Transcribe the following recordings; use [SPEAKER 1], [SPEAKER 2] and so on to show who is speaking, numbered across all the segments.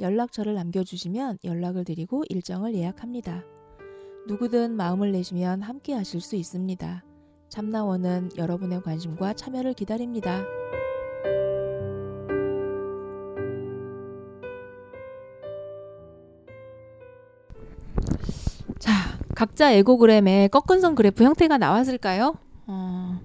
[SPEAKER 1] 연락처를 남겨주시면 연락을 드리고 일정을 예약합니다. 누구든 마음을 내시면 함께 하실 수 있습니다. 참나원은 여러분의 관심과 참여를 기다립니다. 자, 각자 에고그램에 꺾은 선 그래프 형태가 나왔을까요? 어,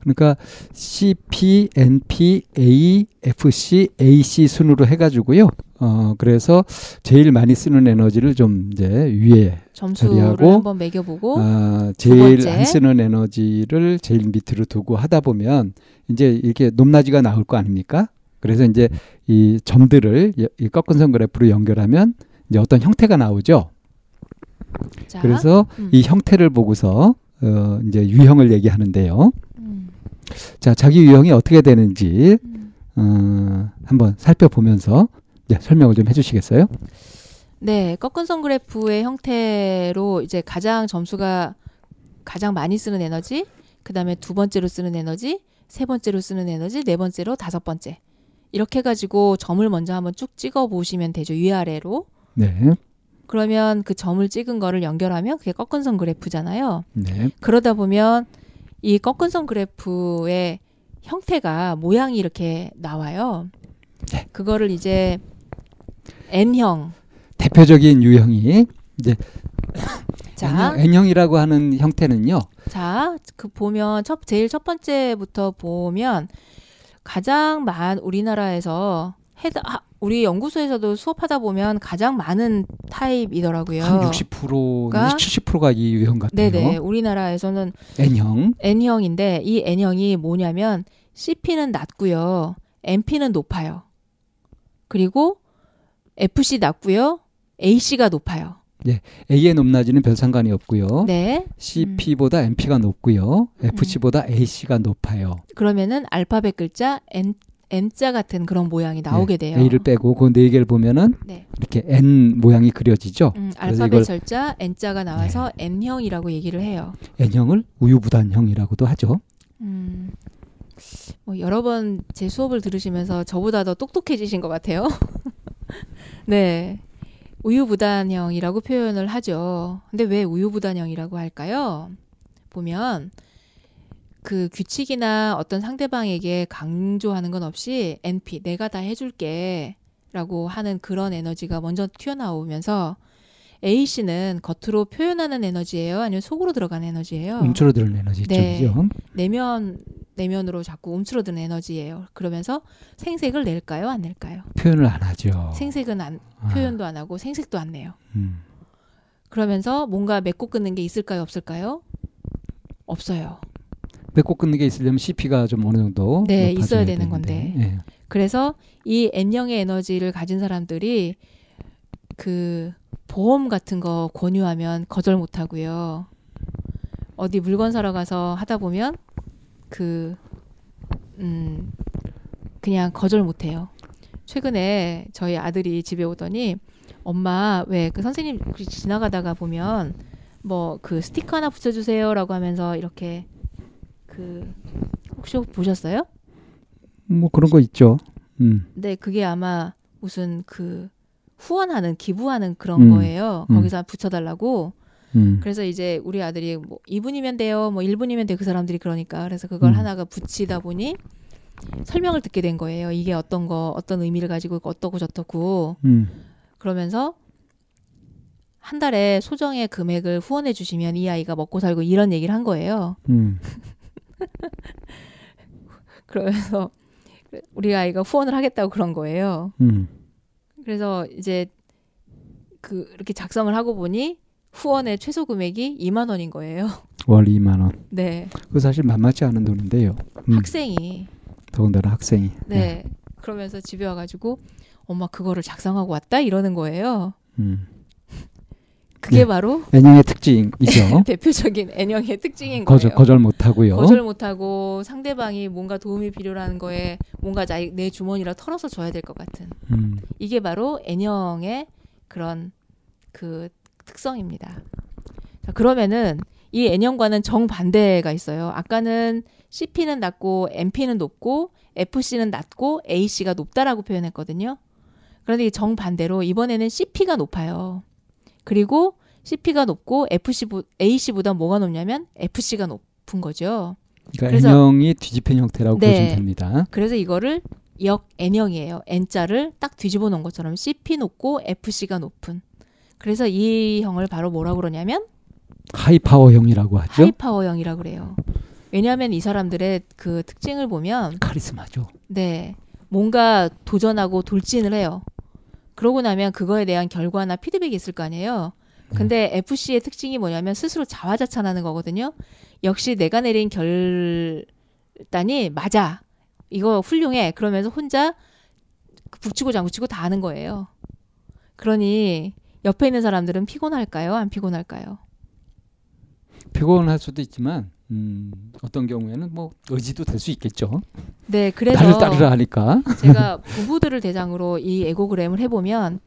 [SPEAKER 2] 그러니까 CP, NP, A, FC, AC 순으로 해가지고요. 어 그래서 제일 많이 쓰는 에너지를 좀 이제 위에
[SPEAKER 1] 점수를
[SPEAKER 2] 처리하고,
[SPEAKER 1] 한번 매겨보고
[SPEAKER 2] 아, 제일. 안 쓰는 에너지를 제일 밑으로 두고 하다 보면 이제 이렇게 높낮이가 나올 거 아닙니까? 그래서 이제 이 점들을 이- 이 꺾은 선 그래프로 연결하면 이제 어떤 형태가 나오죠.
[SPEAKER 1] 자,
[SPEAKER 2] 그래서
[SPEAKER 1] 음,
[SPEAKER 2] 이 형태를 보고서 어 이제 유형을 얘기하는데요.
[SPEAKER 1] 음,
[SPEAKER 2] 자, 자기 유형이 어떻게 되는지
[SPEAKER 1] 음.
[SPEAKER 2] 어, 한번 살펴보면서 이제 설명을 좀 해주시겠어요?
[SPEAKER 1] 네, 꺾은 선 그래프의 형태로 이제 가장 점수가 가장 많이 쓰는 에너지, 그 다음에 두 번째로 쓰는 에너지, 세 번째로 쓰는 에너지, 네 번째로 다섯 번째. 이렇게 해가지고 점을 먼저 한번 쭉 찍어 보시면 되죠. 위아래로.
[SPEAKER 2] 네,
[SPEAKER 1] 그러면 그 점을 찍은 거를 연결하면 그게 꺾은 선 그래프잖아요.
[SPEAKER 2] 네,
[SPEAKER 1] 그러다 보면 이 꺾은 선 그래프의 형태가 모양이 이렇게 나와요.
[SPEAKER 2] 네.
[SPEAKER 1] 그거를 이제 N형.
[SPEAKER 2] 대표적인 유형이 이제
[SPEAKER 1] 자,
[SPEAKER 2] N형, N형 이라고 하는 형태는요.
[SPEAKER 1] 자, 그 보면 첫 제일 첫 번째부터 보면 가장 많 우리나라에서 해다 아, 우리 연구소에서도 수업하다 보면 가장 많은 타입이더라고요.
[SPEAKER 2] 한 60%,
[SPEAKER 1] 가-
[SPEAKER 2] 70%가 이 유형 같아요.
[SPEAKER 1] 네네. 우리나라에서는
[SPEAKER 2] N형,
[SPEAKER 1] N형인데 이 N형이 뭐냐면 CP는 낮고요. MP는 높아요. 그리고 FC 낮고요. AC가 높아요.
[SPEAKER 2] A의 높낮이는 별 상관이 없고요.
[SPEAKER 1] 네.
[SPEAKER 2] CP보다 MP가 높고요. FC보다 AC가 높아요.
[SPEAKER 1] 그러면은 알파벳 글자 N N자 같은 그런 모양이 나오게 돼요.
[SPEAKER 2] 네, A를 빼고 그 네 개를 보면은
[SPEAKER 1] 네.
[SPEAKER 2] 이렇게 N 모양이 그려지죠.
[SPEAKER 1] 음, 알파벳
[SPEAKER 2] 이걸- 네.
[SPEAKER 1] 절자 N자가 나와서 N형이라고 얘기를 해요.
[SPEAKER 2] N형을 우유부단형이라고도 하죠.
[SPEAKER 1] 음, 뭐 여러 번 제 수업을 들으시면서 저보다 더 똑똑해지신 것 같아요. 네. 우유부단형이라고 표현을 하죠. 근데 왜 우유부단형이라고 할까요? 보면 그 규칙이나 어떤 상대방에게 강조하는 건 없이 NP 내가 다 해줄게 라고 하는 그런 에너지가 먼저 튀어나오면서 A씨는 겉으로 표현하는 에너지예요? 아니면 속으로 들어가는 에너지예요?
[SPEAKER 2] 움츠러드는 에너지
[SPEAKER 1] 네.
[SPEAKER 2] 쪽이죠.
[SPEAKER 1] 내면 내면으로 자꾸 움츠러드는 에너지예요. 그러면서 생색을 낼까요? 안 낼까요?
[SPEAKER 2] 표현을 안 하죠.
[SPEAKER 1] 생색은 안
[SPEAKER 2] 아,
[SPEAKER 1] 표현도 안 하고 생색도 안 내요.
[SPEAKER 2] 음.
[SPEAKER 1] 그러면서 뭔가 맺고 끊는 게 있을까요? 없을까요? 없어요.
[SPEAKER 2] 맺고 끊는 게 있으려면 CP가 좀 어느 정도
[SPEAKER 1] 네, 있어야 되는
[SPEAKER 2] 되는데.
[SPEAKER 1] 건데.
[SPEAKER 2] 예.
[SPEAKER 1] 그래서 이 N형의 에너지를 가진 사람들이 그 보험 같은 거 권유하면 거절 못 하고요. 어디 물건 사러 가서 하다 보면 그, 음, 그냥 거절 못 해요. 최근에 저희 아들이 집에 오더니 엄마 왜 그 선생님 그 지나가다가 보면 뭐 그 스티커 하나 붙여주세요라고 하면서 이렇게 그 혹시 보셨어요?
[SPEAKER 2] 뭐 그런 거 있죠. 음.
[SPEAKER 1] 네, 그게 아마 무슨 그 후원하는 기부하는 그런
[SPEAKER 2] 음,
[SPEAKER 1] 거예요.
[SPEAKER 2] 음.
[SPEAKER 1] 거기서 붙여달라고.
[SPEAKER 2] 음.
[SPEAKER 1] 그래서 이제 우리 아들이 뭐 2분이면 돼요, 뭐 1분이면 돼요. 그 사람들이 그러니까 그래서 그걸
[SPEAKER 2] 음.
[SPEAKER 1] 하나가 붙이다 보니 설명을 듣게 된 거예요. 이게 어떤 거, 어떤 의미를 가지고 있고 어떻고 저떻고
[SPEAKER 2] 음.
[SPEAKER 1] 그러면서 한 달에 소정의 금액을 후원해 주시면 이 아이가 먹고 살고 이런 얘기를 한 거예요.
[SPEAKER 2] 음.
[SPEAKER 1] 그러면서 우리 아이가 후원을 하겠다고 그런 거예요.
[SPEAKER 2] 음.
[SPEAKER 1] 그래서 이제 그 이렇게 작성을 하고 보니 후원의 최소 금액이 2만 원인 거예요.
[SPEAKER 2] 월 2만 원.
[SPEAKER 1] 네.
[SPEAKER 2] 그 사실 만만치 않은 돈인데요. 음.
[SPEAKER 1] 학생이
[SPEAKER 2] 더군다나 학생이.
[SPEAKER 1] 네. 그러면서 집에 와가지고 엄마 그거를 작성하고 왔다 이러는 거예요.
[SPEAKER 2] 음.
[SPEAKER 1] 그게
[SPEAKER 2] 네.
[SPEAKER 1] 바로
[SPEAKER 2] N형의 특징이죠.
[SPEAKER 1] 대표적인 N형의 특징인
[SPEAKER 2] 거절
[SPEAKER 1] 거예요.
[SPEAKER 2] 거절 못 하고요.
[SPEAKER 1] 거절 못하고 상대방이 뭔가 도움이 필요라는 거에 뭔가 나, 내 주머니라 털어서 줘야 될 것 같은
[SPEAKER 2] 음.
[SPEAKER 1] 이게 바로 N형의 그런 그 특성입니다. 자, 그러면은 이 N형과는 정반대가 있어요. 아까는 CP는 낮고 MP는 높고 FC는 낮고 AC가 높다라고 표현했거든요. 그런데 이 정반대로 이번에는 CP가 높아요. 그리고 CP가 높고 FC, AC보다 뭐가 높냐면 FC가 높은 거죠.
[SPEAKER 2] 그러니까
[SPEAKER 1] 그래서-
[SPEAKER 2] N형이 뒤집힌 형태라고
[SPEAKER 1] 네.
[SPEAKER 2] 보시면 됩니다.
[SPEAKER 1] 그래서 이거를 역 N형이에요. N자를 딱 뒤집어 놓은 것처럼 CP 높고 FC가 높은. 그래서 이 형을 바로 뭐라고 그러냐면
[SPEAKER 2] 하이파워형이라고 하죠.
[SPEAKER 1] 하이파워형이라고 그래요. 왜냐하면 이 사람들의 그 특징을 보면
[SPEAKER 2] 카리스마죠.
[SPEAKER 1] 네 뭔가 도전하고 돌진을 해요. 그러고 나면 그거에 대한 결과나 피드백이 있을 거 아니에요. 근데 FC의 특징이 뭐냐면 스스로 자화자찬하는 거거든요. 역시 내가 내린 결단이 맞아. 이거 훌륭해. 그러면서 혼자 북치고 장구치고 다 하는 거예요. 그러니 옆에 있는 사람들은 피곤할까요? 안 피곤할까요?
[SPEAKER 2] 피곤할 수도 있지만 음, 어떤 경우에는 뭐 의지도 될 수 있겠죠.
[SPEAKER 1] 네, 그래서
[SPEAKER 2] 나를 따르라 하니까.
[SPEAKER 1] 제가 부부들을 대상으로 이 에고그램을 해보면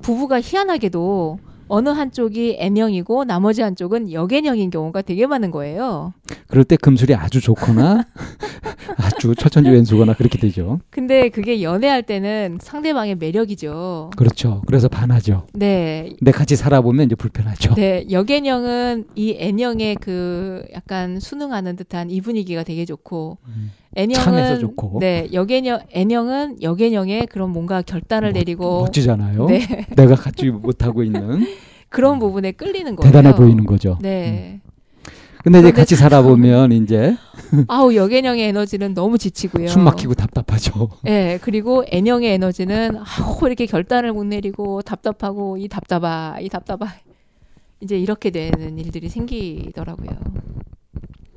[SPEAKER 1] 부부가 희한하게도 어느 한쪽이 N형이고 나머지 한쪽은 역N형인 경우가 되게 많은 거예요.
[SPEAKER 2] 그럴 때 금술이 아주 좋거나 아주 처천지 왼수거나 그렇게 되죠.
[SPEAKER 1] 근데 그게 연애할 때는 상대방의 매력이죠.
[SPEAKER 2] 그렇죠. 그래서 반하죠.
[SPEAKER 1] 네.
[SPEAKER 2] 근데 같이 살아보면 이제 불편하죠.
[SPEAKER 1] 네, 역N형은 이 N형의 그 약간 순응하는 듯한 이 분위기가 되게 좋고
[SPEAKER 2] 음,
[SPEAKER 1] N형은
[SPEAKER 2] 좋고.
[SPEAKER 1] 네, 역N형 N형은 역N형의 그런 뭔가 결단을
[SPEAKER 2] 멋-
[SPEAKER 1] 내리고
[SPEAKER 2] 멋지잖아요.
[SPEAKER 1] 네,
[SPEAKER 2] 내가 갖지 못하고 있는
[SPEAKER 1] 그런 부분에 끌리는 거예요.
[SPEAKER 2] 대단해 보이는 거죠. 음.
[SPEAKER 1] 네.
[SPEAKER 2] 근데 이제 같이 살아보면 이제
[SPEAKER 1] 아우 역N형의 에너지는 너무 지치고요.
[SPEAKER 2] 숨 막히고 답답하죠.
[SPEAKER 1] 예, 그리고 N형의 에너지는 아우 이렇게 결단을 못 내리고 답답하고 이 답답아 이 답답아 이제 이렇게 되는 일들이 생기더라고요.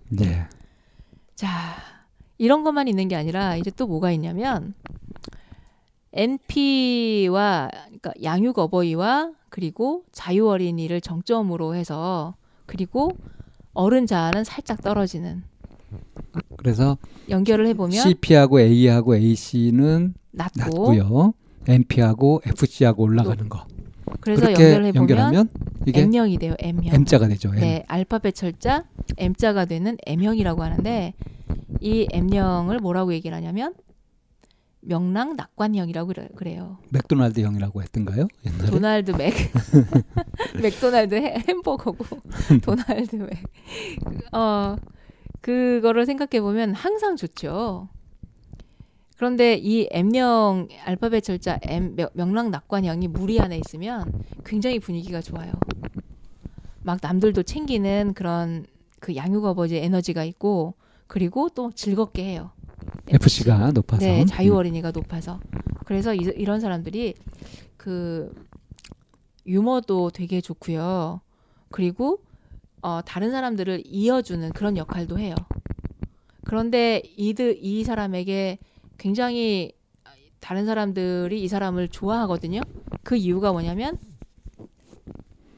[SPEAKER 2] 네.
[SPEAKER 1] 자 이런 것만 있는 게 아니라 이제 또 뭐가 있냐면 NP와 그러니까 양육 어버이와 그리고 자유 어린이를 정점으로 해서 그리고 어른 자아는 살짝 떨어지는
[SPEAKER 2] 그래서
[SPEAKER 1] 연결을 해보면
[SPEAKER 2] CP하고 A하고 AC는
[SPEAKER 1] 낮고
[SPEAKER 2] 낮고요. MP하고 FC하고 올라가는 거.
[SPEAKER 1] 그래서 해보면
[SPEAKER 2] 연결하면 이게
[SPEAKER 1] M형이 돼요. M형.
[SPEAKER 2] M자가 되죠. M.
[SPEAKER 1] 네, 알파벳 철자 M자가 되는 M형이라고 하는데 이 M형을 뭐라고 얘기를 하냐면 명랑 낙관형이라고 그래- 그래요.
[SPEAKER 2] 맥도날드형이라고 했던가요? 옛날에?
[SPEAKER 1] 도날드 맥 맥도날드 해- 햄버거고 도날드 맥. 어 그거를 생각해 보면 항상 좋죠. 그런데 이 M형 알파벳 철자 M 명- 명랑 낙관형이 무리 안에 있으면 굉장히 분위기가 좋아요. 막 남들도 챙기는 그런 그 양육 아버지 에너지가 있고 그리고 또 즐겁게 해요.
[SPEAKER 2] FC가 높아서.
[SPEAKER 1] 네, 자유
[SPEAKER 2] 음.
[SPEAKER 1] 어린이가 높아서. 그래서 이, 이런 사람들이 그 유머도 되게 좋고요. 그리고 어, 다른 사람들을 이어주는 그런 역할도 해요. 그런데 이들 이 사람에게 굉장히 다른 사람들이 이 사람을 좋아하거든요. 그 이유가 뭐냐면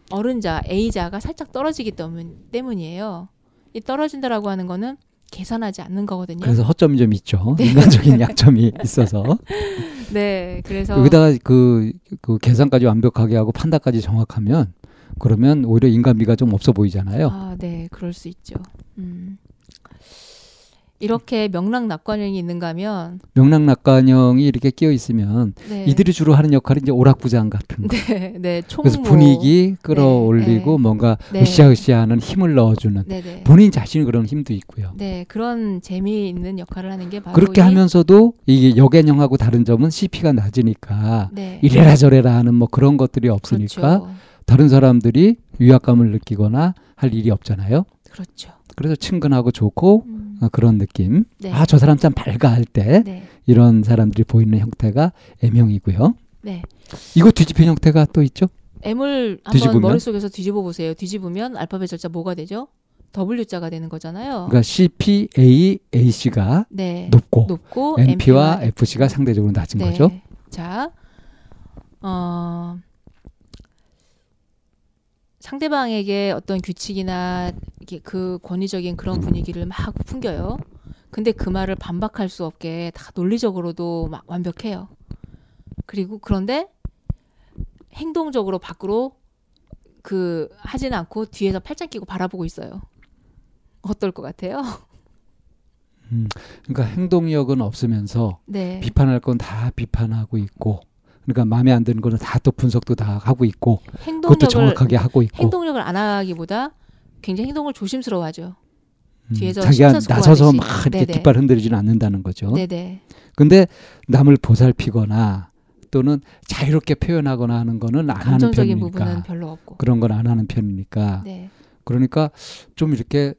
[SPEAKER 1] 어른자 A자가 살짝 떨어지기 때문, 때문이에요. 이 떨어진다라고 하는 거는 계산하지 않는 거거든요.
[SPEAKER 2] 그래서 허점이 좀 있죠.
[SPEAKER 1] 네.
[SPEAKER 2] 인간적인 약점이 있어서.
[SPEAKER 1] 네, 그래서
[SPEAKER 2] 여기다가 그, 그 계산까지 완벽하게 하고 판단까지 정확하면 그러면 오히려 인간미가 좀 없어 보이잖아요.
[SPEAKER 1] 아, 네, 그럴 수 있죠. 음. 이렇게 명랑낙관형이 있는가 하면
[SPEAKER 2] 명랑낙관형이 이렇게 끼어 있으면
[SPEAKER 1] 네.
[SPEAKER 2] 이들이 주로 하는 역할이 이제 오락부장 같은 거.
[SPEAKER 1] 네, 네, 총무
[SPEAKER 2] 그래서 분위기 끌어올리고
[SPEAKER 1] 네.
[SPEAKER 2] 뭔가
[SPEAKER 1] 네.
[SPEAKER 2] 으쌰으쌰하는 힘을 넣어주는
[SPEAKER 1] 네, 네.
[SPEAKER 2] 본인 자신이 그런 힘도 있고요.
[SPEAKER 1] 네, 그런 재미있는 역할을 하는 게 바로
[SPEAKER 2] 그렇게
[SPEAKER 1] 이-
[SPEAKER 2] 하면서도 이게 역앤형하고 다른 점은 CP가 낮으니까
[SPEAKER 1] 네.
[SPEAKER 2] 이래라 저래라 하는 뭐 그런 것들이 없으니까
[SPEAKER 1] 그렇죠.
[SPEAKER 2] 다른 사람들이 위압감을 느끼거나 할 일이 없잖아요.
[SPEAKER 1] 그렇죠.
[SPEAKER 2] 그래서 친근하고 좋고
[SPEAKER 1] 음.
[SPEAKER 2] 어, 그런 느낌.
[SPEAKER 1] 네.
[SPEAKER 2] 아저 사람 참 밝아 할때
[SPEAKER 1] 네.
[SPEAKER 2] 이런 사람들이 보이는 형태가 M형이고요.
[SPEAKER 1] 네.
[SPEAKER 2] 이거 뒤집힌 형태가 또 있죠.
[SPEAKER 1] M을 한번
[SPEAKER 2] 뒤집으면?
[SPEAKER 1] 머릿속에서 뒤집어 보세요. 뒤집으면 알파벳 절자 뭐가 되죠? W자가 되는 거잖아요.
[SPEAKER 2] 그러니까 CPA, AC가
[SPEAKER 1] 네.
[SPEAKER 2] 높고
[SPEAKER 1] 높고
[SPEAKER 2] NP와 FC가 상대적으로 낮은
[SPEAKER 1] 네.
[SPEAKER 2] 거죠.
[SPEAKER 1] 자, 어, 상대방에게 어떤 규칙이나 그 권위적인 그런 분위기를 막 풍겨요. 근데 그 말을 반박할 수 없게 다 논리적으로도 막 완벽해요. 그리고 그런데 행동적으로 밖으로 그 하지는 않고 뒤에서 팔짱 끼고 바라보고 있어요. 어떨 것 같아요?
[SPEAKER 2] 음, 그러니까 행동력은 없으면서
[SPEAKER 1] 네.
[SPEAKER 2] 비판할 건 다 비판하고 있고 그러니까 마음에 안 드는 거는 다 또 분석도 다 하고 있고 그것도 정확하게 하고 있고
[SPEAKER 1] 행동력을 안 하기보다 굉장히 행동을 조심스러워하죠.
[SPEAKER 2] 음,
[SPEAKER 1] 뒤에서
[SPEAKER 2] 자기가. 나서서 막 이렇게
[SPEAKER 1] 네네.
[SPEAKER 2] 뒷발 흔들리지는 않는다는 거죠.
[SPEAKER 1] 네네.
[SPEAKER 2] 근데 남을 보살피거나 또는 자유롭게 표현하거나 하는 거는 안 하는 편이니까. 그런 건 안 하는 편이니까
[SPEAKER 1] 네.
[SPEAKER 2] 그러니까 좀 이렇게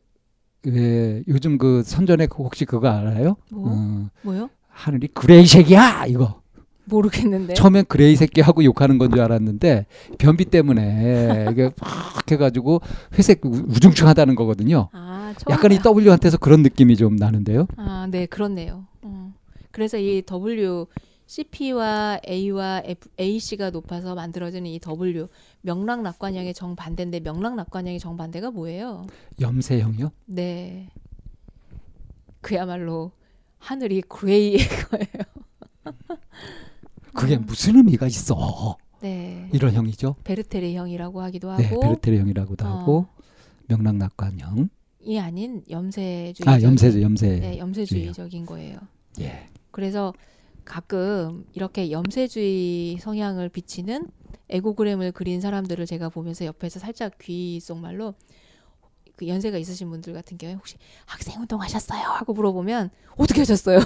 [SPEAKER 2] 왜 요즘 그 선전에 그 혹시 그거 알아요?
[SPEAKER 1] 뭐
[SPEAKER 2] 어,
[SPEAKER 1] 뭐요?
[SPEAKER 2] 하늘이 gray 색이야 이거
[SPEAKER 1] 모르겠는데.
[SPEAKER 2] 처음엔 gray 새끼 하고 욕하는 건 줄 알았는데 변비 때문에 이게 막 해가지고 회색 우- 우중충하다는 거거든요.
[SPEAKER 1] 아,
[SPEAKER 2] 약간 이
[SPEAKER 1] 봐.
[SPEAKER 2] W한테서 그런 느낌이 좀 나는데요.
[SPEAKER 1] 아, 네, 그렇네요. 어. 그래서 이 W CP와 A와 F, AC가 높아서 만들어지는 이 W 명랑낙관형의 정반대인데 명랑낙관형의 정반대가 뭐예요?
[SPEAKER 2] 염세형이요?
[SPEAKER 1] 네. 그야말로 하늘이 그레이의 거예요.
[SPEAKER 2] 그게
[SPEAKER 1] 음.
[SPEAKER 2] 무슨 의미가 있어?
[SPEAKER 1] 네.
[SPEAKER 2] 이런 형이죠.
[SPEAKER 1] 베르테르 형이라고 하기도 하고
[SPEAKER 2] 네, 베르테르 형이라고도
[SPEAKER 1] 어.
[SPEAKER 2] 하고 명랑낙관형.
[SPEAKER 1] 이 아닌 염세주의
[SPEAKER 2] 아 염세죠, 염세.
[SPEAKER 1] 네, 염세주의적인 거예요.
[SPEAKER 2] 예.
[SPEAKER 1] 그래서 가끔 이렇게 염세주의 성향을 비치는 에고그램을 그린 사람들을 제가 보면서 옆에서 살짝 귀 속말로 그 연세가 있으신 분들 같은 경우에 혹시 학생 운동 하셨어요? 하고 물어보면 어떻게 하셨어요?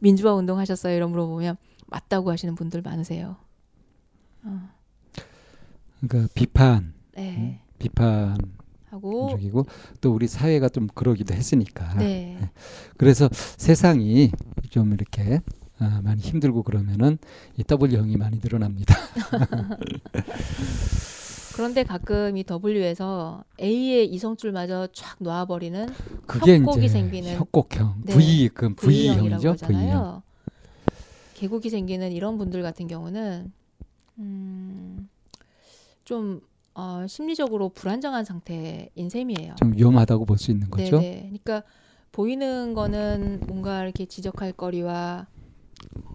[SPEAKER 1] 민주화 운동 하셨어요? 이런 물어보면 맞다고 하시는 분들 많으세요. 어,
[SPEAKER 2] 그러니까 비판,
[SPEAKER 1] 네.
[SPEAKER 2] 비판
[SPEAKER 1] 하고
[SPEAKER 2] 적이고 또 우리 사회가 좀 그러기도 했으니까.
[SPEAKER 1] 네.
[SPEAKER 2] 그래서 세상이 좀 이렇게 아, 많이 힘들고 그러면은 이 W형이 많이 늘어납니다.
[SPEAKER 1] 그런데 가끔 이 W에서 A의 이성줄마저 쫙 놓아버리는 협곡이 생기는
[SPEAKER 2] 협곡형,
[SPEAKER 1] 네,
[SPEAKER 2] V 그 V형이죠, V형.
[SPEAKER 1] 하잖아요. 계곡이 생기는 이런 분들 같은 경우는 음, 좀 어, 심리적으로 불안정한 상태인 셈이에요.
[SPEAKER 2] 좀 위험하다고 볼 수 있는 거죠.
[SPEAKER 1] 네네. 그러니까 보이는 거는 뭔가 이렇게 지적할 거리와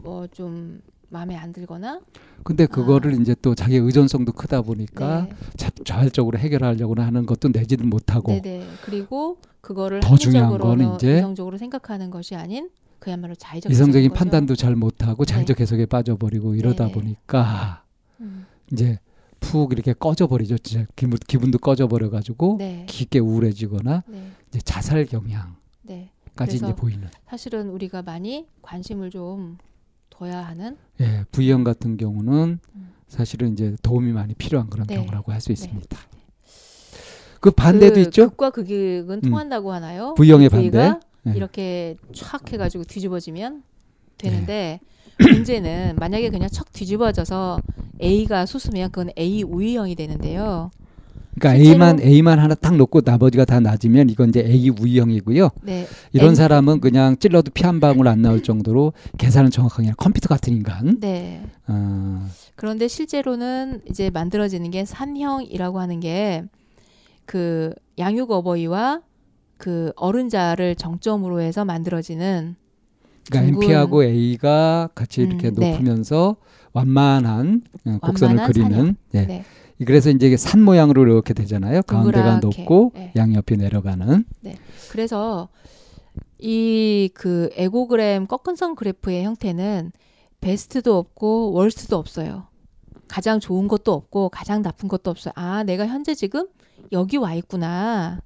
[SPEAKER 1] 뭐 좀 마음에 안 들거나
[SPEAKER 2] 근데 그거를 이제 또 자기 의존성도 크다 보니까
[SPEAKER 1] 아. 네.
[SPEAKER 2] 자, 자발적으로 해결하려고 하는 것도 내지는 못하고
[SPEAKER 1] 네네. 그리고 그거를
[SPEAKER 2] 더 중요한 거는 이제
[SPEAKER 1] 이성적으로 생각하는 것이 아닌 그야말로 자의적
[SPEAKER 2] 이성적인. 판단도 잘 못하고 자의적 해석에 빠져버리고 이러다
[SPEAKER 1] 네네.
[SPEAKER 2] 보니까
[SPEAKER 1] 음,
[SPEAKER 2] 이제 푹 이렇게 꺼져버리죠. 진짜 기분, 기분도 꺼져버려가지고
[SPEAKER 1] 네.
[SPEAKER 2] 깊게 우울해지거나
[SPEAKER 1] 네.
[SPEAKER 2] 이제 자살 경향까지
[SPEAKER 1] 네.
[SPEAKER 2] 이제 보이는.
[SPEAKER 1] 사실은 우리가 많이 관심을 좀 둬야 하는
[SPEAKER 2] 예, V형 같은 경우는
[SPEAKER 1] 음.
[SPEAKER 2] 사실은 이제 도움이 많이 필요한 그런
[SPEAKER 1] 네.
[SPEAKER 2] 경우라고 할 수 있습니다. 그 반대도
[SPEAKER 1] 그
[SPEAKER 2] 있죠.
[SPEAKER 1] 극과 극은 통한다고 하나요?
[SPEAKER 2] V형의
[SPEAKER 1] 그
[SPEAKER 2] 반대. 네.
[SPEAKER 1] 이렇게 촥 해가지고 뒤집어지면 되는데 문제는 만약에 그냥 척 뒤집어져서 A가 수수면 그건 A 우위형이 되는데요.
[SPEAKER 2] 그러니까 A만 A만 하나 딱 놓고 나머지가 다 낮으면 이건 이제 A 우위형이고요.
[SPEAKER 1] 네,
[SPEAKER 2] 이런
[SPEAKER 1] N-
[SPEAKER 2] 사람은 그냥 찔러도 피 한 방울 안 나올 정도로 계산은 정확하게 컴퓨터 같은 인간.
[SPEAKER 1] 네.
[SPEAKER 2] 어,
[SPEAKER 1] 그런데 실제로는 이제 만들어지는 게 산형이라고 하는 게 그 양육 어버이와 그 어른자를 정점으로 해서 만들어지는
[SPEAKER 2] 그러니까
[SPEAKER 1] 둥근-
[SPEAKER 2] MP하고 A가 같이 이렇게
[SPEAKER 1] 음, 네.
[SPEAKER 2] 높으면서 완만한 어, 곡선을
[SPEAKER 1] 완만한
[SPEAKER 2] 그리는. 예.
[SPEAKER 1] 네.
[SPEAKER 2] 그래서 이제 이게 산 모양으로 이렇게 되잖아요. 가운데가
[SPEAKER 1] 동그랗게.
[SPEAKER 2] 높고
[SPEAKER 1] 네.
[SPEAKER 2] 양옆이 내려가는.
[SPEAKER 1] 그래서 이 그 에고그램 꺾은 선 그래프의 형태는 베스트도 없고 월스트도 없어요. 가장 좋은 것도 없고 가장 나쁜 것도 없어요. 아, 내가 현재 지금 여기 와 있구나.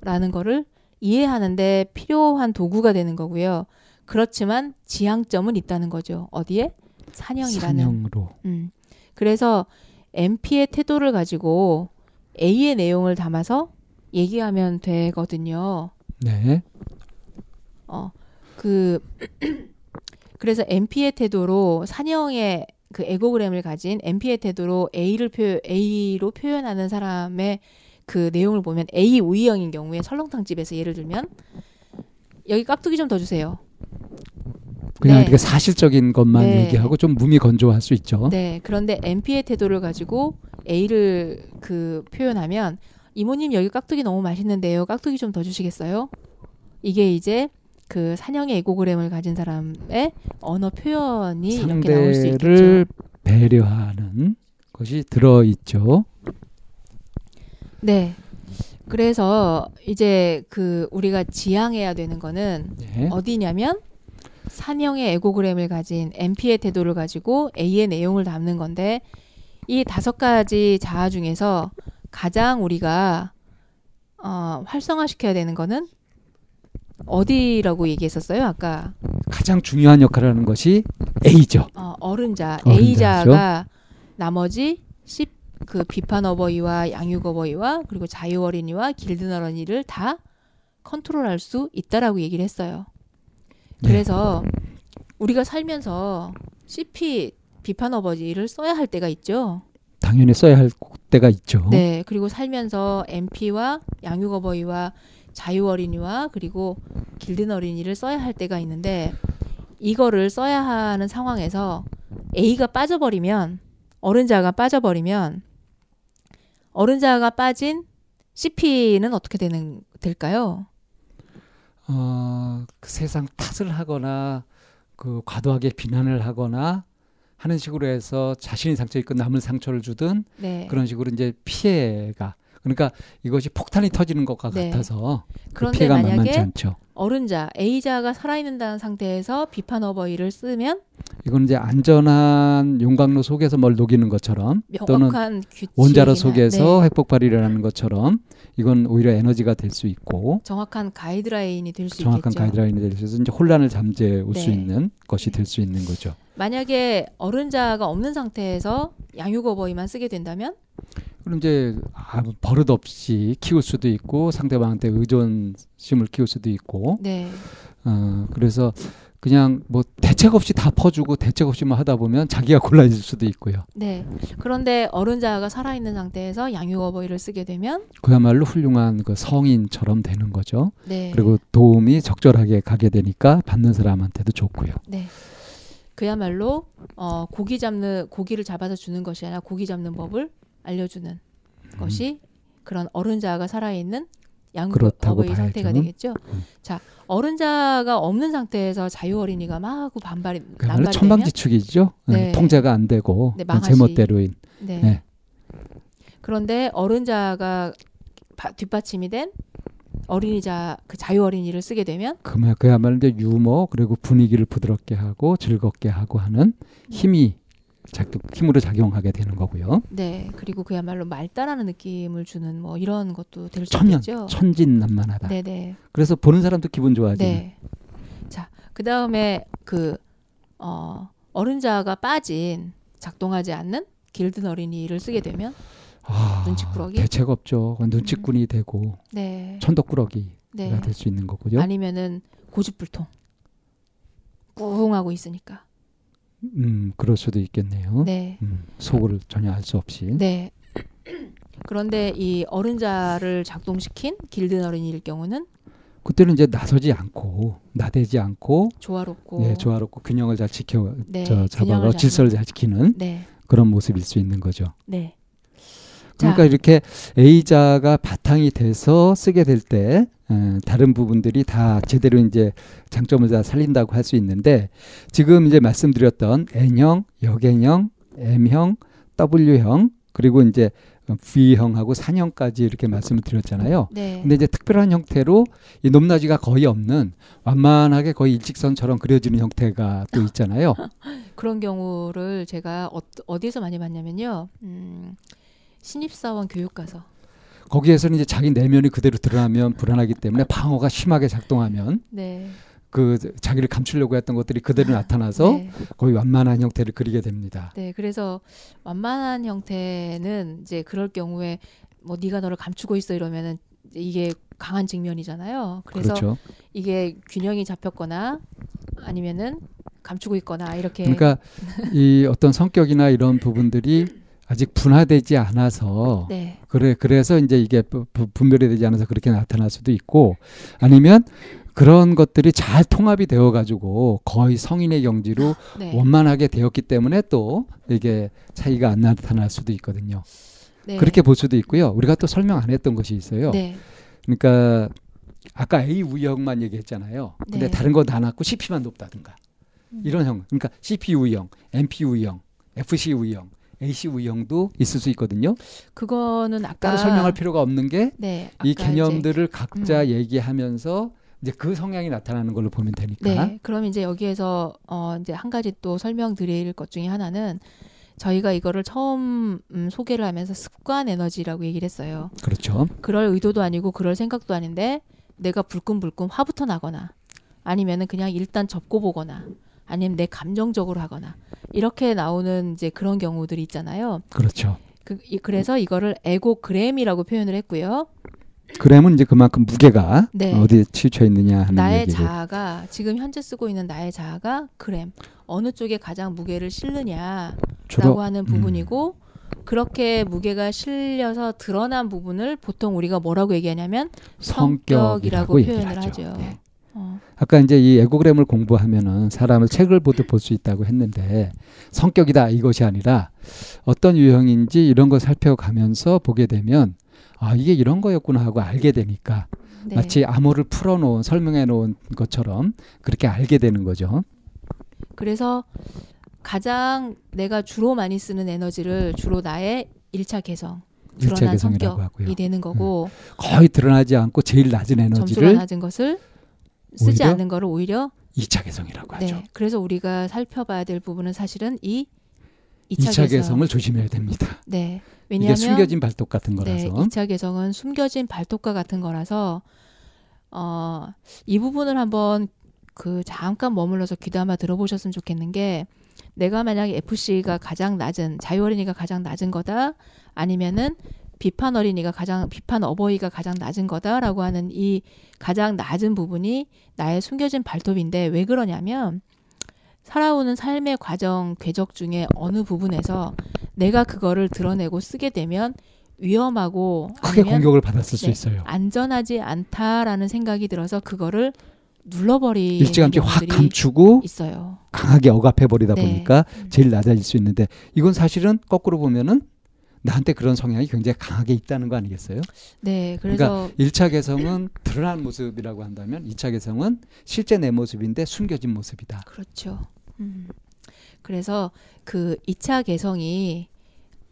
[SPEAKER 1] 라는 거를 이해하는데 필요한 도구가 되는 거고요. 그렇지만 지향점은 있다는 거죠. 어디에? 산형이라는.
[SPEAKER 2] 산형으로.
[SPEAKER 1] 음. 그래서 MP의 태도를 가지고 A의 내용을 담아서 얘기하면 되거든요.
[SPEAKER 2] 네.
[SPEAKER 1] 어, 그 그래서 MP의 태도로 산형의 그 에고그램을 가진 MP의 태도로 A를 표 A로 표현하는 사람의 그 내용을 보면 A O형인 경우에 설렁탕 집에서 예를 들면 여기 깍두기 좀 더 주세요.
[SPEAKER 2] 그냥
[SPEAKER 1] 네.
[SPEAKER 2] 이렇게 사실적인 것만
[SPEAKER 1] 네.
[SPEAKER 2] 얘기하고 좀 몸이 건조할 수 있죠.
[SPEAKER 1] 네. 그런데 MP의 태도를 가지고 A를 그 표현하면 이모님 여기 깍두기 너무 맛있는데요. 깍두기 좀 더 주시겠어요? 이게 이제 그 산형의 에고그램을 가진 사람의 언어 표현이 이렇게 나올 수 있겠죠.
[SPEAKER 2] 상대를 배려하는 것이 들어 있죠.
[SPEAKER 1] 네. 그래서 이제 그 우리가 지향해야 되는 거는
[SPEAKER 2] 네.
[SPEAKER 1] 어디냐면 산형의 에고그램을 가진 MP의 태도를 가지고 A의 내용을 담는 건데 이 다섯 가지 자아 중에서 가장 우리가 어, 활성화시켜야 되는 거는 어디라고 얘기했었어요? 아까
[SPEAKER 2] 가장 중요한 역할을 하는 것이 A죠.
[SPEAKER 1] 어, 어른자
[SPEAKER 2] 어른자죠.
[SPEAKER 1] A자가 나머지 C 그 비판 어버이와 양육 어버이와 그리고 자유 어린이와 길든 어린이를 다 컨트롤할 수 있다라고 얘기를 했어요.
[SPEAKER 2] 네.
[SPEAKER 1] 그래서 우리가 살면서 CP 비판 어버이를 써야 할 때가 있죠.
[SPEAKER 2] 당연히 써야 할 때가 있죠.
[SPEAKER 1] 네. 그리고 살면서 MP와 양육 어버이와 자유 어린이와 그리고 길든 어린이를 써야 할 때가 있는데 이거를 써야 하는 상황에서 A가 빠져버리면 어른자가 빠져버리면 어른자가 빠진 CP는 어떻게 되는 될까요?
[SPEAKER 2] 어, 그 세상 탓을 하거나 그 과도하게 비난을 하거나 하는 식으로 해서 자신이 상처 있고 남을 상처를 주든
[SPEAKER 1] 네.
[SPEAKER 2] 그런 식으로 이제 피해가 그러니까 이것이 폭탄이 터지는 것과
[SPEAKER 1] 네.
[SPEAKER 2] 같아서 그 피해가 만만치 않죠.
[SPEAKER 1] 어른자 A자가 살아있는다는 상태에서 비판 어버이를 쓰면
[SPEAKER 2] 이건 이제 안전한 용광로 속에서 뭘 녹이는 것처럼 또는
[SPEAKER 1] 규칙이나
[SPEAKER 2] 원자로 속에서
[SPEAKER 1] 네,
[SPEAKER 2] 핵폭 발이 일어나는 것처럼 이건 오히려 에너지가 될 수 있고
[SPEAKER 1] 정확한 가이드라인이 될수
[SPEAKER 2] 정확한
[SPEAKER 1] 있겠죠.
[SPEAKER 2] 가이드라인이 될 수 있어서 이제 혼란을 잠재울 수
[SPEAKER 1] 네.
[SPEAKER 2] 있는 것이 될 수 있는 거죠.
[SPEAKER 1] 만약에 어른자가 없는 상태에서 양육 어버이만 쓰게 된다면
[SPEAKER 2] 그럼 이제 아무 버릇 없이 키울 수도 있고 상대방한테 의존심을 키울 수도 있고
[SPEAKER 1] 네.
[SPEAKER 2] 어 그래서 그냥 뭐 대책 없이 다 퍼주고 대책 없이만 하다 보면 자기가 곤란해질 수도 있고요.
[SPEAKER 1] 네. 그런데 어른자가 살아있는 상태에서 양육 어버이를 쓰게 되면
[SPEAKER 2] 그야말로 훌륭한 그 성인처럼 되는 거죠.
[SPEAKER 1] 네.
[SPEAKER 2] 그리고 도움이 적절하게 가게 되니까 받는 사람한테도 좋고요.
[SPEAKER 1] 네. 그야말로 어, 고기 잡는 고기를 잡아서 주는 것이 아니라 고기 잡는 법을 알려주는
[SPEAKER 2] 음.
[SPEAKER 1] 것이 그런 어른자가 살아있는 양육
[SPEAKER 2] 그렇다고
[SPEAKER 1] 어버이
[SPEAKER 2] 봐야죠.
[SPEAKER 1] 상태가 되겠죠.
[SPEAKER 2] 음.
[SPEAKER 1] 자, 어른자가 없는 상태에서 자유 어린이가 막 반발이
[SPEAKER 2] 그야말로
[SPEAKER 1] 되면
[SPEAKER 2] 천방지축이죠. 어,
[SPEAKER 1] 네.
[SPEAKER 2] 통제가 안 되고
[SPEAKER 1] 네.
[SPEAKER 2] 제멋대로인.
[SPEAKER 1] 네.
[SPEAKER 2] 네.
[SPEAKER 1] 그런데 어른자가 바- 뒷받침이 된 어린이자 그 자유 어린이를 쓰게 되면
[SPEAKER 2] 그야- 그야말로 이제 유머 그리고 분위기를 부드럽게 하고 즐겁게 하고 하는 힘이 작동, 힘으로 작용하게 되는 거고요.
[SPEAKER 1] 네 그리고 그야말로 말따라는 느낌을 주는 뭐 이런 것도 될 수 있겠죠.
[SPEAKER 2] 천진난만하다.
[SPEAKER 1] 네 네
[SPEAKER 2] 그래서 보는 사람도 기분 좋아지는.
[SPEAKER 1] 네. 자 그 다음에 그 어, 어른자가 빠진 작동하지 않는 길든 어린이를 쓰게 되면
[SPEAKER 2] 아,
[SPEAKER 1] 눈치꾸러기?
[SPEAKER 2] 대책 없죠. 눈치꾼이 되고
[SPEAKER 1] 네
[SPEAKER 2] 천덕꾸러기가
[SPEAKER 1] 네.
[SPEAKER 2] 될수 있는 거고요.
[SPEAKER 1] 아니면은 고집불통 꿍 하고 있으니까
[SPEAKER 2] 음, 그럴 수도 있겠네요.
[SPEAKER 1] 네
[SPEAKER 2] 음, 속을 전혀 알 수 없이.
[SPEAKER 1] 네. 그런데 이 어른자를 작동시킨 길든 어린이일 경우는
[SPEAKER 2] 그때는 이제 나서지 않고 나대지 않고
[SPEAKER 1] 조화롭고
[SPEAKER 2] 예, 조화롭고 균형을 잘 지켜
[SPEAKER 1] 네, 저잘
[SPEAKER 2] 질서를 잘 지키는
[SPEAKER 1] 네,
[SPEAKER 2] 그런 모습일 수 있는 거죠.
[SPEAKER 1] 네.
[SPEAKER 2] 그러니까
[SPEAKER 1] 자,
[SPEAKER 2] 이렇게 A자가 바탕이 돼서 쓰게 될 때 다른 부분들이 다 제대로 이제 장점을 다 살린다고 할 수 있는데 지금 이제 말씀드렸던 N형, 역N형, M형, W형 그리고 이제 V형하고 산형까지 이렇게 말씀을 드렸잖아요.
[SPEAKER 1] 네,
[SPEAKER 2] 근데 이제 특별한 형태로 이 높낮이가 거의 없는 완만하게 거의 일직선처럼 그려지는 형태가 또 있잖아요.
[SPEAKER 1] 그런 경우를 제가 어, 어디에서 많이 봤냐면요. 음, 신입사원 교육 가서
[SPEAKER 2] 거기에서는 이제 자기 내면이 그대로 드러나면 불안하기 때문에 방어가 심하게 작동하면
[SPEAKER 1] 네,
[SPEAKER 2] 그 자기를 감추려고 했던 것들이 그대로 나타나서
[SPEAKER 1] 네,
[SPEAKER 2] 거의 완만한 형태를 그리게 됩니다.
[SPEAKER 1] 네. 그래서 완만한 형태는 이제 그럴 경우에 뭐 네가 너를 감추고 있어 이러면은 이게 강한 측면이잖아요. 그래서
[SPEAKER 2] 그렇죠.
[SPEAKER 1] 이게 균형이 잡혔거나 아니면은 감추고 있거나 이렇게
[SPEAKER 2] 그러니까 이 어떤 성격이나 이런 부분들이 아직 분화되지 않아서
[SPEAKER 1] 네.
[SPEAKER 2] 그래 그래서 이제 이게 분별이 되지 않아서 그렇게 나타날 수도 있고 아니면 그런 것들이 잘 통합이 되어 가지고 거의 성인의 경지로
[SPEAKER 1] 네.
[SPEAKER 2] 원만하게 되었기 때문에 또 이게 차이가 안 나타날 수도 있거든요.
[SPEAKER 1] 네.
[SPEAKER 2] 그렇게 볼 수도 있고요. 우리가 또 설명 안 했던 것이 있어요.
[SPEAKER 1] 네.
[SPEAKER 2] 그러니까 아까 A 우형만 얘기했잖아요. 근데
[SPEAKER 1] 네.
[SPEAKER 2] 다른 건다 낮고 CP만 높다든가
[SPEAKER 1] 음.
[SPEAKER 2] 이런 형. 그러니까 CP 우형, MP 우형, FC 우형, AC 우형도 있을 수 있거든요.
[SPEAKER 1] 그거는 아까
[SPEAKER 2] 따로 설명할 필요가 없는 게이
[SPEAKER 1] 네.
[SPEAKER 2] 개념들을 각자
[SPEAKER 1] 음.
[SPEAKER 2] 얘기하면서 이제 그 성향이 나타나는 걸로 보면 되니까.
[SPEAKER 1] 네. 그럼 이제 여기에서 어 이제 한 가지 또 설명드릴 것 중에 하나는 저희가 이거를 처음 음, 소개를 하면서 습관 에너지라고 얘기를 했어요.
[SPEAKER 2] 그렇죠.
[SPEAKER 1] 그럴 의도도 아니고 그럴 생각도 아닌데 내가 불끈불끈 화부터 나거나 아니면은 그냥 일단 접고 보거나 아니면 내 감정적으로 하거나 이렇게 나오는 이제 그런 경우들이 있잖아요.
[SPEAKER 2] 그렇죠.
[SPEAKER 1] 그, 이- 그래서 이거를 에고그램이라고 표현을 했고요.
[SPEAKER 2] 그램은 이제 그만큼 무게가
[SPEAKER 1] 네.
[SPEAKER 2] 어디에 치우쳐 있느냐 하는
[SPEAKER 1] 나의
[SPEAKER 2] 얘기를
[SPEAKER 1] 자아가 지금 현재 쓰고 있는 나의 자아가 그램 어느 쪽에 가장 무게를 실느냐라고 하는
[SPEAKER 2] 음.
[SPEAKER 1] 부분이고 그렇게 무게가 실려서 드러난 부분을 보통 우리가 뭐라고 얘기하냐면 성격이라고
[SPEAKER 2] 성격이라고
[SPEAKER 1] 표현을
[SPEAKER 2] 얘기하죠.
[SPEAKER 1] 하죠.
[SPEAKER 2] 네.
[SPEAKER 1] 어,
[SPEAKER 2] 아까 이제 이 에고그램을 공부하면은 사람을 책을 보듯 볼 수 있다고 했는데 성격이다 이것이 아니라 어떤 유형인지 이런 걸 살펴가면서 보게 되면 아 이게 이런 거였구나 하고 알게 되니까
[SPEAKER 1] 네.
[SPEAKER 2] 마치 암호를 풀어놓은 설명해 놓은 것처럼 그렇게 알게 되는 거죠.
[SPEAKER 1] 그래서 가장 내가 주로 많이 쓰는 에너지를 주로 나의 일차 개성,
[SPEAKER 2] 일차 개성이라고 하고요. 음.
[SPEAKER 1] 되는 거고
[SPEAKER 2] 거의 드러나지 않고 제일 낮은
[SPEAKER 1] 점수가
[SPEAKER 2] 에너지를
[SPEAKER 1] 낮은 것을 쓰지 않는 거를 오히려
[SPEAKER 2] 이차 개성이라고 하죠.
[SPEAKER 1] 네. 그래서 우리가 살펴봐야 될 부분은 사실은
[SPEAKER 2] 이이
[SPEAKER 1] 2차,
[SPEAKER 2] 차
[SPEAKER 1] 개성.
[SPEAKER 2] 개성 을 조심해야 됩니다.
[SPEAKER 1] 네.
[SPEAKER 2] 이게
[SPEAKER 1] 왜냐하면
[SPEAKER 2] 숨겨진 발톱 같은
[SPEAKER 1] 네,
[SPEAKER 2] 거라서
[SPEAKER 1] 2차 개성은 숨겨진 발톱과 같은 거라서 어, 이 부분을 한번 그 잠깐 머물러서 귀담아 들어보셨으면 좋겠는 게 내가 만약에 FC가 가장 낮은 자유 어린이가 가장 낮은 거다 아니면은 비판 어린이가 가장 비판 어버이가 가장 낮은 거다라고 하는 이 가장 낮은 부분이 나의 숨겨진 발톱인데 왜 그러냐면 살아오는 삶의 과정 궤적 중에 어느 부분에서 내가 그거를 드러내고 쓰게 되면 위험하고
[SPEAKER 2] 크게 공격을 받았을 수
[SPEAKER 1] 네.
[SPEAKER 2] 있어요.
[SPEAKER 1] 안전하지 않다라는 생각이 들어서 그거를 눌러버리는
[SPEAKER 2] 일찌감치 확 감추고
[SPEAKER 1] 있어요.
[SPEAKER 2] 강하게 억압해 버리다
[SPEAKER 1] 네.
[SPEAKER 2] 보니까 제일 낮아질 수 있는데 이건 사실은 거꾸로 보면은 나한테 그런 성향이 굉장히 강하게 있다는 거 아니겠어요?
[SPEAKER 1] 네, 그래서
[SPEAKER 2] 일차 개성은 드러난 모습이라고 한다면 이차 개성은 실제 내 모습인데 숨겨진 모습이다.
[SPEAKER 1] 그렇죠. 음. 그래서 그 2차 개성이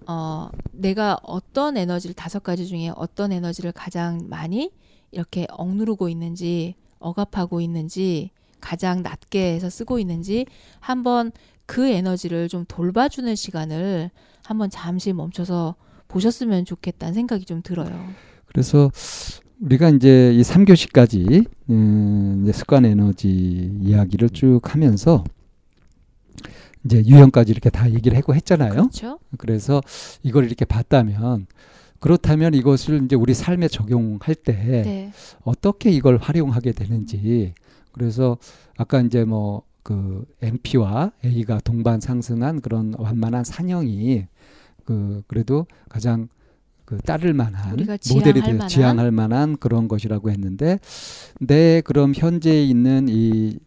[SPEAKER 1] 어 내가 어떤 에너지를 다섯 가지 중에 어떤 에너지를 가장 많이 이렇게 억누르고 있는지 억압하고 있는지 가장 낮게 해서 쓰고 있는지 한번 그 에너지를 좀 돌봐주는 시간을 한번 잠시 멈춰서 보셨으면 좋겠다는 생각이 좀 들어요.
[SPEAKER 2] 그래서 우리가 이제 이 3교시까지 음, 이제 습관 에너지 이야기를 쭉 하면서 이제 유형까지 이렇게 다 얘기를 하고 했잖아요.
[SPEAKER 1] 그렇죠?
[SPEAKER 2] 그래서 이걸 이렇게 봤다면 그렇다면 이것을 이제 우리 삶에 적용할 때
[SPEAKER 1] 네.
[SPEAKER 2] 어떻게 이걸 활용하게 되는지 그래서 아까 이제 뭐 그 MP와 A가 동반 상승한 그런 완만한 산형이 그 그래도 가장 그 따를 만한 모델이
[SPEAKER 1] 만한?
[SPEAKER 2] 지향할 만한 그런 것이라고 했는데 내 그럼 현재 있는 이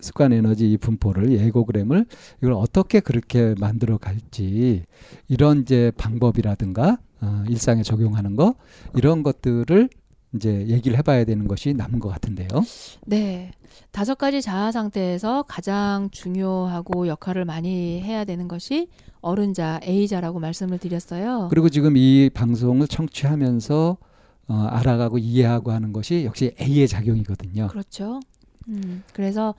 [SPEAKER 2] 습관 에너지 이 분포를 이 에고그램을 이걸 어떻게 그렇게 만들어 갈지 이런 이제 방법이라든가 어, 일상에 적용하는 거 이런 것들을 이제 얘기를 해봐야 되는 것이 남은 것 같은데요.
[SPEAKER 1] 네. 다섯 가지 자아 상태에서 가장 중요하고 역할을 많이 해야 되는 것이 어른자, A자라고 말씀을 드렸어요.
[SPEAKER 2] 그리고 지금 이 방송을 청취하면서 어, 알아가고 이해하고 하는 것이 역시 A의 작용이거든요.
[SPEAKER 1] 그렇죠. 음, 그래서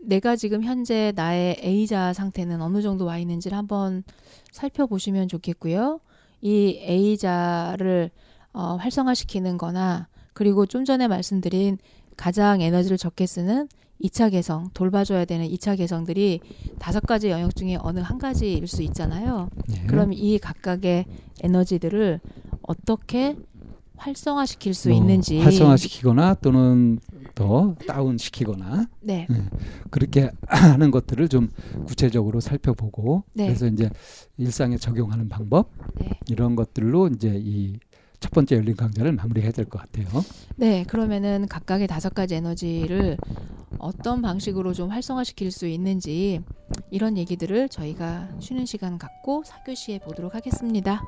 [SPEAKER 1] 내가 지금 현재 나의 A자 상태는 어느 정도 와 있는지를 한번 살펴보시면 좋겠고요. 이 A자를 어, 활성화시키는 거나 그리고 좀 전에 말씀드린 가장 에너지를 적게 쓰는 2차 개성, 돌봐줘야 되는 2차 개성들이 다섯 가지 영역 중에 어느 한 가지일 수 있잖아요.
[SPEAKER 2] 예.
[SPEAKER 1] 그럼 이 각각의 에너지들을 어떻게 활성화시킬
[SPEAKER 2] 수뭐
[SPEAKER 1] 있는지
[SPEAKER 2] 활성화시키거나 또는 더 다운 시키거나
[SPEAKER 1] 네.
[SPEAKER 2] 그렇게 하는 것들을 좀 구체적으로 살펴보고
[SPEAKER 1] 네.
[SPEAKER 2] 그래서 이제 일상에 적용하는 방법
[SPEAKER 1] 네.
[SPEAKER 2] 이런 것들로 이제 이 첫 번째 열린 강좌를 마무리해야 될 것 같아요.
[SPEAKER 1] 네, 그러면은 각각의 다섯 가지 에너지를 어떤 방식으로 좀 활성화시킬 수 있는지 이런 얘기들을 저희가 쉬는 시간 갖고 4교시에 보도록 하겠습니다.